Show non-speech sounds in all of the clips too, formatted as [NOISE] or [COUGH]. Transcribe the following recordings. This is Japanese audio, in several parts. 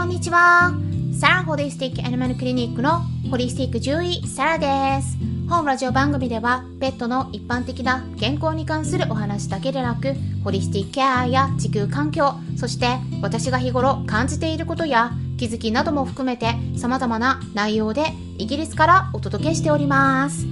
こんにちは。サラホリスティックアニマルクリニックのホリスティック獣医サラです。本ラジオ番組ではペットの一般的な健康に関するお話だけでなくホリスティックケアや地球環境そして私が日頃感じていることや気づきなども含めて様々な内容でイギリスからお届けしております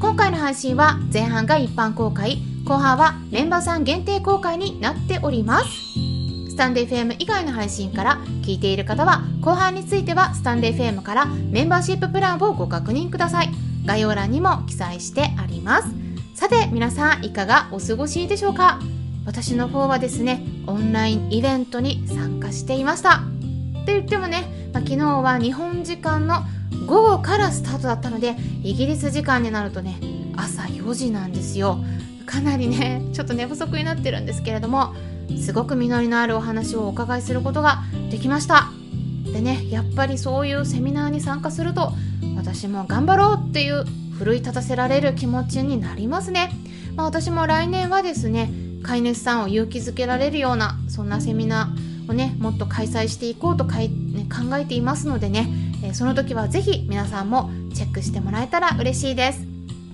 今回の配信は前半が一般公開後半はメンバーさん限定公開になっておりますタンデー FM 以外の配信から聞いている方は後半についてはスタンデー FM からメンバーシッププランをご確認ください。概要欄にも記載してあります。さて皆さんいかがお過ごしでしょうか？私の方はですねオンラインイベントに参加していました。と言ってもね、まあ、昨日は日本時間の午後からスタートだったのでイギリス時間になるとね朝4時なんですよ。かなりねちょっと寝不足になってるんですけれどもすごく実りのあるお話をお伺いすることができました。でねやっぱりそういうセミナーに参加すると私も頑張ろうっていう奮い立たせられる気持ちになりますね、まあ、私も来年はですね飼い主さんを勇気づけられるようなそんなセミナーをねもっと開催していこうとかい、ね、考えていますのでね、え、その時は是非皆さんもチェックしてもらえたら嬉しいです。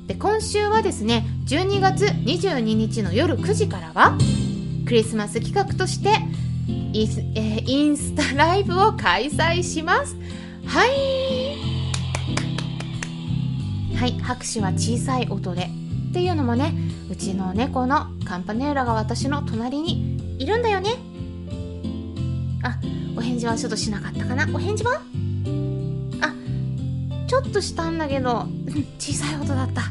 で今週はですね12月22日の夜9時からはクリスマス企画としてイ,、えー、インスタライブを開催します。はい。はい。拍手は小さい音で。っていうのもねうちの猫のカンパネーラが私の隣にいるんだよね。あお返事はちょっとしなかったかな。お返事は？あちょっとしたんだけど [LAUGHS] 小さい音だった。か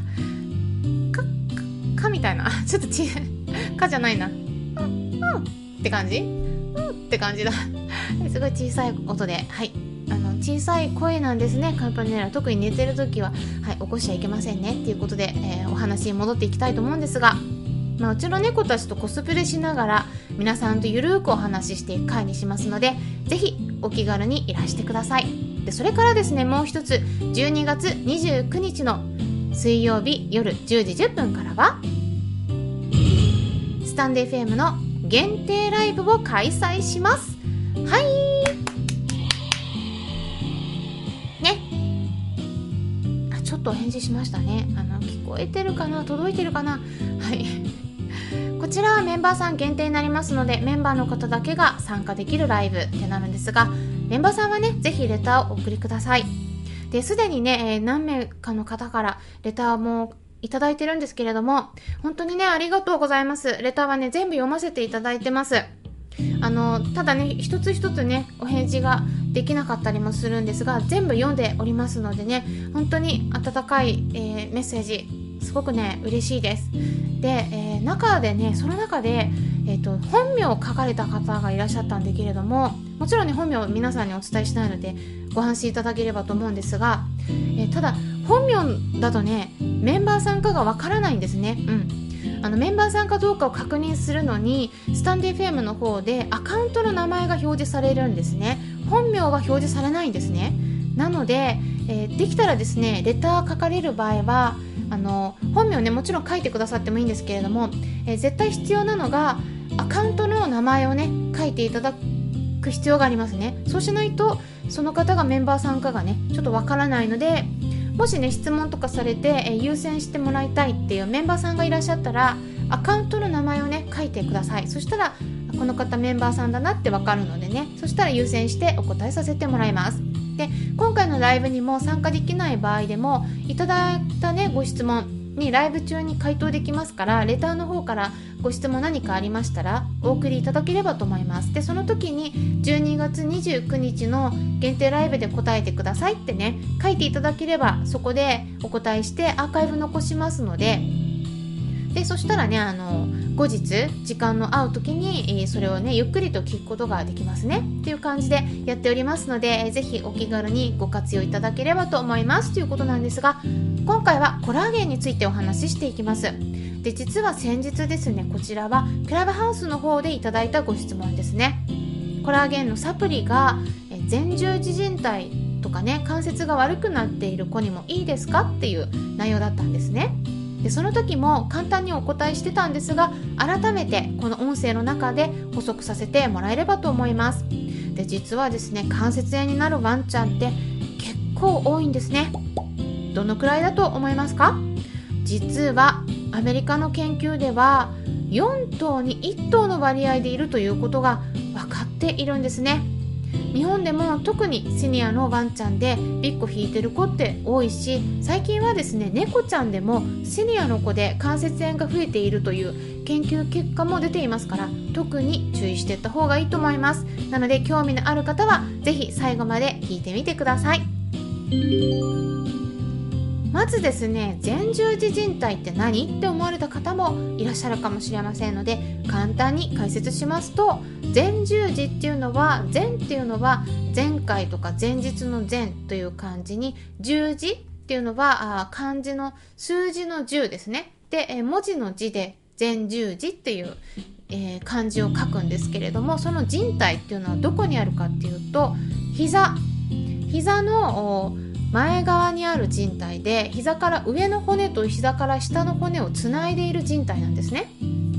かかみたいな。[LAUGHS] ちょっと小さいかじゃないな。って感じ？うんって感じだ。[LAUGHS] すごい小さい音で。はい。あの小さい声なんですね。カンパネラ。特に寝てる時は、はい、起こしちゃいけませんねっていうことで、えー、お話に戻っていきたいと思うんですが、まあ、うちの猫たちとコスプレしながら皆さんとゆるーくお話ししていく回にしますのでぜひお気軽にいらしてください。でそれからですねもう一つ。12月29日の水曜日夜10時10分からはスタンデー FM の限定ライブを開催します。はい。ね。あちょっとお返事しましたね。あの聞こえてるかな？届いてるかな？はい。こちらはメンバーさん限定になりますのでメンバーの方だけが参加できるライブってなるんですがメンバーさんはねぜひレターをお送りください。ですでにね、えー、何名かの方からレターもいただいてるんですけれども、本当にね、ありがとうございます。レターはね、全部読ませていただいてます。あの、ただね、一つ一つね、お返事ができなかったりもするんですが、全部読んでおりますのでね、本当に温かい、えー、メッセージ、すごくね、嬉しいです。で、えー、中でね、その中で、えっ、と、本名を書かれた方がいらっしゃったんだけれども、もちろんね、本名を皆さんにお伝えしないので、ご安心いただければと思うんですが、えただ、本名だとねメンバーさんかがわからないんですね。うん。あのメンバーさんかどうかを確認するのにスタンデー FM の方でアカウントの名前が表示されるんですね。本名は表示されないんですね。なので、えー、できたらですねレター書かれる場合はあの本名ねもちろん書いてくださってもいいんですけれども、えー、絶対必要なのがアカウントの名前をね書いていただく必要がありますね。そうしないとその方がメンバーさんかがねちょっとわからないのでもしね質問とかされて、え優先してもらいたいっていうメンバーさんがいらっしゃったらアカウントの名前をね書いてください。そしたらこの方メンバーさんだなってわかるのでねそしたら優先してお答えさせてもらいます。で今回のライブにも参加できない場合でもいただいたねご質問にライブ中に回答できますからレターの方からご質問何かありましたらお送りいただければと思います。でその時に12月29日の限定ライブで答えてくださいってね書いていただければそこでお答えしてアーカイブ残しますので。でそしたらねあの後日時間の合う時にそれをねゆっくりと聞くことができますね。っていう感じでやっておりますので是非お気軽にご活用いただければと思います。ということなんですが今回はコラーゲンについてお話ししていきます。で実は先日ですねこちらはクラブハウスの方でいただいたご質問ですね。コラーゲンのサプリが前十字靭帯とかね関節が悪くなっている子にもいいですかっていう内容だったんですね。でその時も簡単にお答えしてたんですが改めてこの音声の中で補足させてもらえればと思います。で実はですね関節炎になるワンちゃんって結構多いんですね。どのくらいだと思いますか？実はアメリカの研究では4頭に1頭の割合でいるということが分かっているんですね。日本でも特にシニアのワンちゃんでビッコ引いてる子って多いし最近はですね猫ちゃんでもシニアの子で関節炎が増えているという研究結果も出ていますから特に注意していった方がいいと思います。なので興味のある方は是非最後まで聞いてみてください。まずですね前十字靭帯って何？って思われた方もいらっしゃるかもしれませんので簡単に解説しますと前十字っていうのは前っていうのは前回とか前日の前という漢字に十字っていうのはあ漢字の数字の10ですね。で、え文字の字で前十字っていう、えー、漢字を書くんですけれどもその人体っていうのはどこにあるかっていうと膝。膝の前側にある人体で膝から上の骨と膝から下の骨をつないでいる人体なんですね。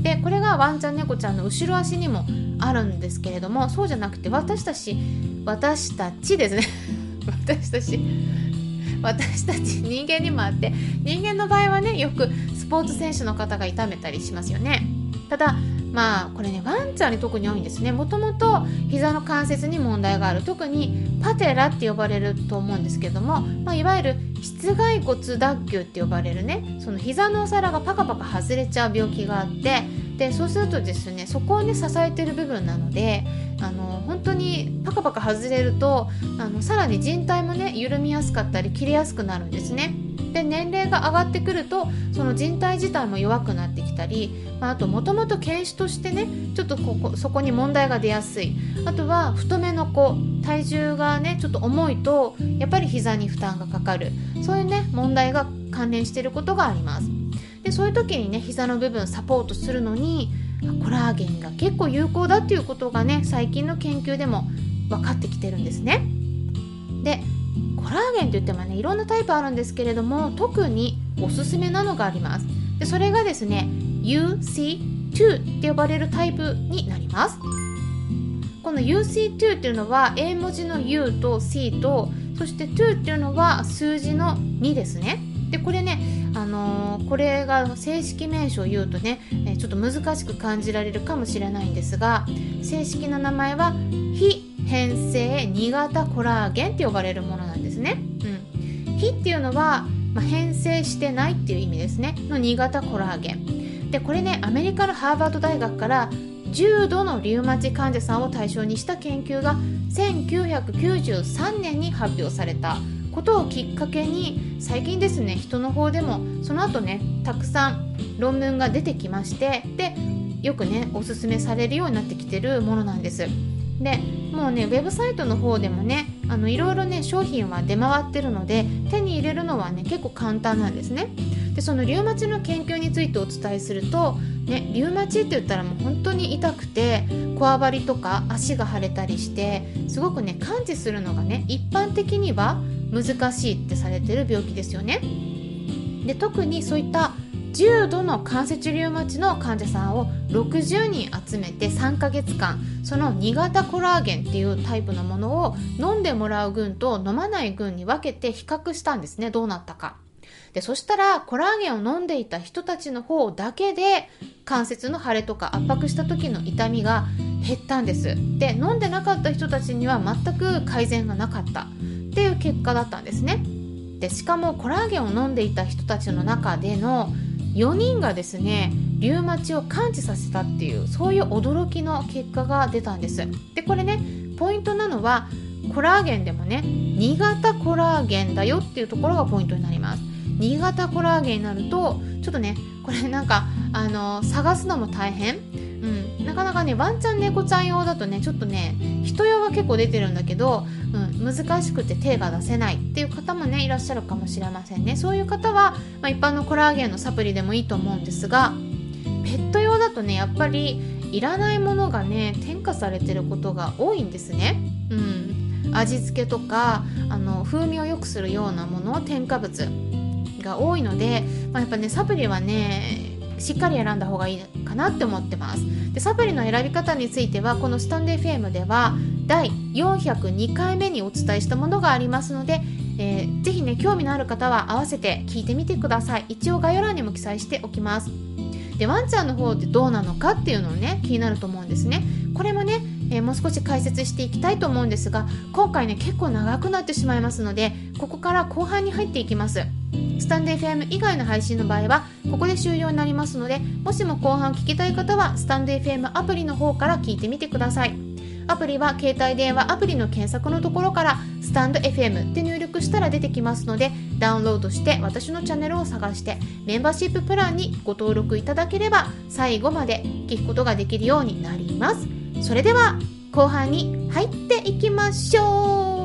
でこれがワンちゃん猫ちゃんの後ろ足にもあるんですけれどもそうじゃなくて私たち私たちですね。[LAUGHS] 私たち私たち人間にもあって人間の場合はねよくスポーツ選手の方が痛めたりしますよね。ただまあこれねワンちゃんに特に多いんですね。もともと膝の関節に問題がある。特にパテラって呼ばれると思うんですけども、まあ、いわゆる室外骨脱臼って呼ばれるね。その膝のお皿がパカパカ外れちゃう病気があってでそうするとですねそこをね支えてる部分なのであの本当にパカパカ外れるとあのさらに人体もね緩みやすかったり切れやすくなるんですね。で年齢が上がってくるとその人体自体も弱くなってきたり、まあ、あともともと犬種としてねちょっとここそこに問題が出やすい。あとは太めの子体重がねちょっと重いとやっぱり膝に負担がかかる。そういうね問題が関連していることがあります。でそういう時にね膝の部分サポートするのにコラーゲンが結構有効だっていうことがね最近の研究でも分かってきてるんですね。コラーゲンといってもねいろんなタイプあるんですけれども特におすすめなのがあります。でそれがですね UC2 って呼ばれるタイプになります。この UC2 っていうのは A 文字の U と C とそして2っていうのは数字の2ですね。でこれね、あのー、これが正式名称を言うとね、えちょっと難しく感じられるかもしれないんですが正式な名前は非変性2型コラーゲンって呼ばれるものなんです。非っていうのは、まあ、変性してないっていう意味ですねの2型コラーゲン。でこれねアメリカのハーバード大学から重度のリウマチ患者さんを対象にした研究が1993年に発表されたことをきっかけに最近ですね人の方でもその後ねたくさん論文が出てきましてでよくねおすすめされるようになってきてるものなんです。でもうねウェブサイトの方でもねあのいろいろね商品は出回ってるので手に入れるのはね結構簡単なんですね。でそのリウマチの研究についてお伝えするとねリウマチって言ったらもう本当に痛くてこわばりとか足が腫れたりしてすごくね感知するのがね一般的には難しいってされてる病気ですよね。で特にそういった重度の関節リウマチの患者さんを60人集めて3ヶ月間その2型コラーゲンっていうタイプのものを飲んでもらう群と飲まない群に分けて比較したんですね。どうなったか。でそしたらコラーゲンを飲んでいた人たちの方だけで関節の腫れとか圧迫した時の痛みが減ったんです。で飲んでなかった人たちには全く改善がなかった。っていう結果だったんですね。でしかもコラーゲンを飲んでいた人たちの中での4人がですねリウマチを感知させたっていうそういう驚きの結果が出たんです。でこれねポイントなのはコラーゲンでもね2型コラーゲンだよっていうところがポイントになります。2型コラーゲンになるとちょっとねこれなんかあの探すのも大変。うん、なかなかねワンちゃん猫ちゃん用だとねちょっとね人用は結構出てるんだけど、うん、難しくて手が出せないっていう方もねいらっしゃるかもしれませんね。そういう方は、まあ、一般のコラーゲンのサプリでもいいと思うんですがペット用だとねやっぱりいらないものがね添加されてることが多いんですね。うん、味付けとかあの風味を良くするようなもの添加物が多いので、まあ、やっぱねサプリはねしっかり選んだ方がいいかなって思ってます。でサプリの選び方についてはこのスタンデー FM では第402回目にお伝えしたものがありますので、えー、ぜひね興味のある方は合わせて聞いてみてください。一応概要欄にも記載しておきます。でワンちゃんの方ってどうなのかっていうのをね気になると思うんですね。これもね、えー、もう少し解説していきたいと思うんですが今回ね結構長くなってしまいますのでここから後半に入っていきます。スタンデー FM 以外の配信の場合はここで終了になりますのでもしも後半聞きたい方はスタンデー FM アプリの方から聞いてみてください。アプリは携帯電話アプリの検索のところからスタンド FM って入力したら出てきますのでダウンロードして私のチャンネルを探してメンバーシッププランにご登録いただければ最後まで聞くことができるようになります。それでは後半に入っていきましょう。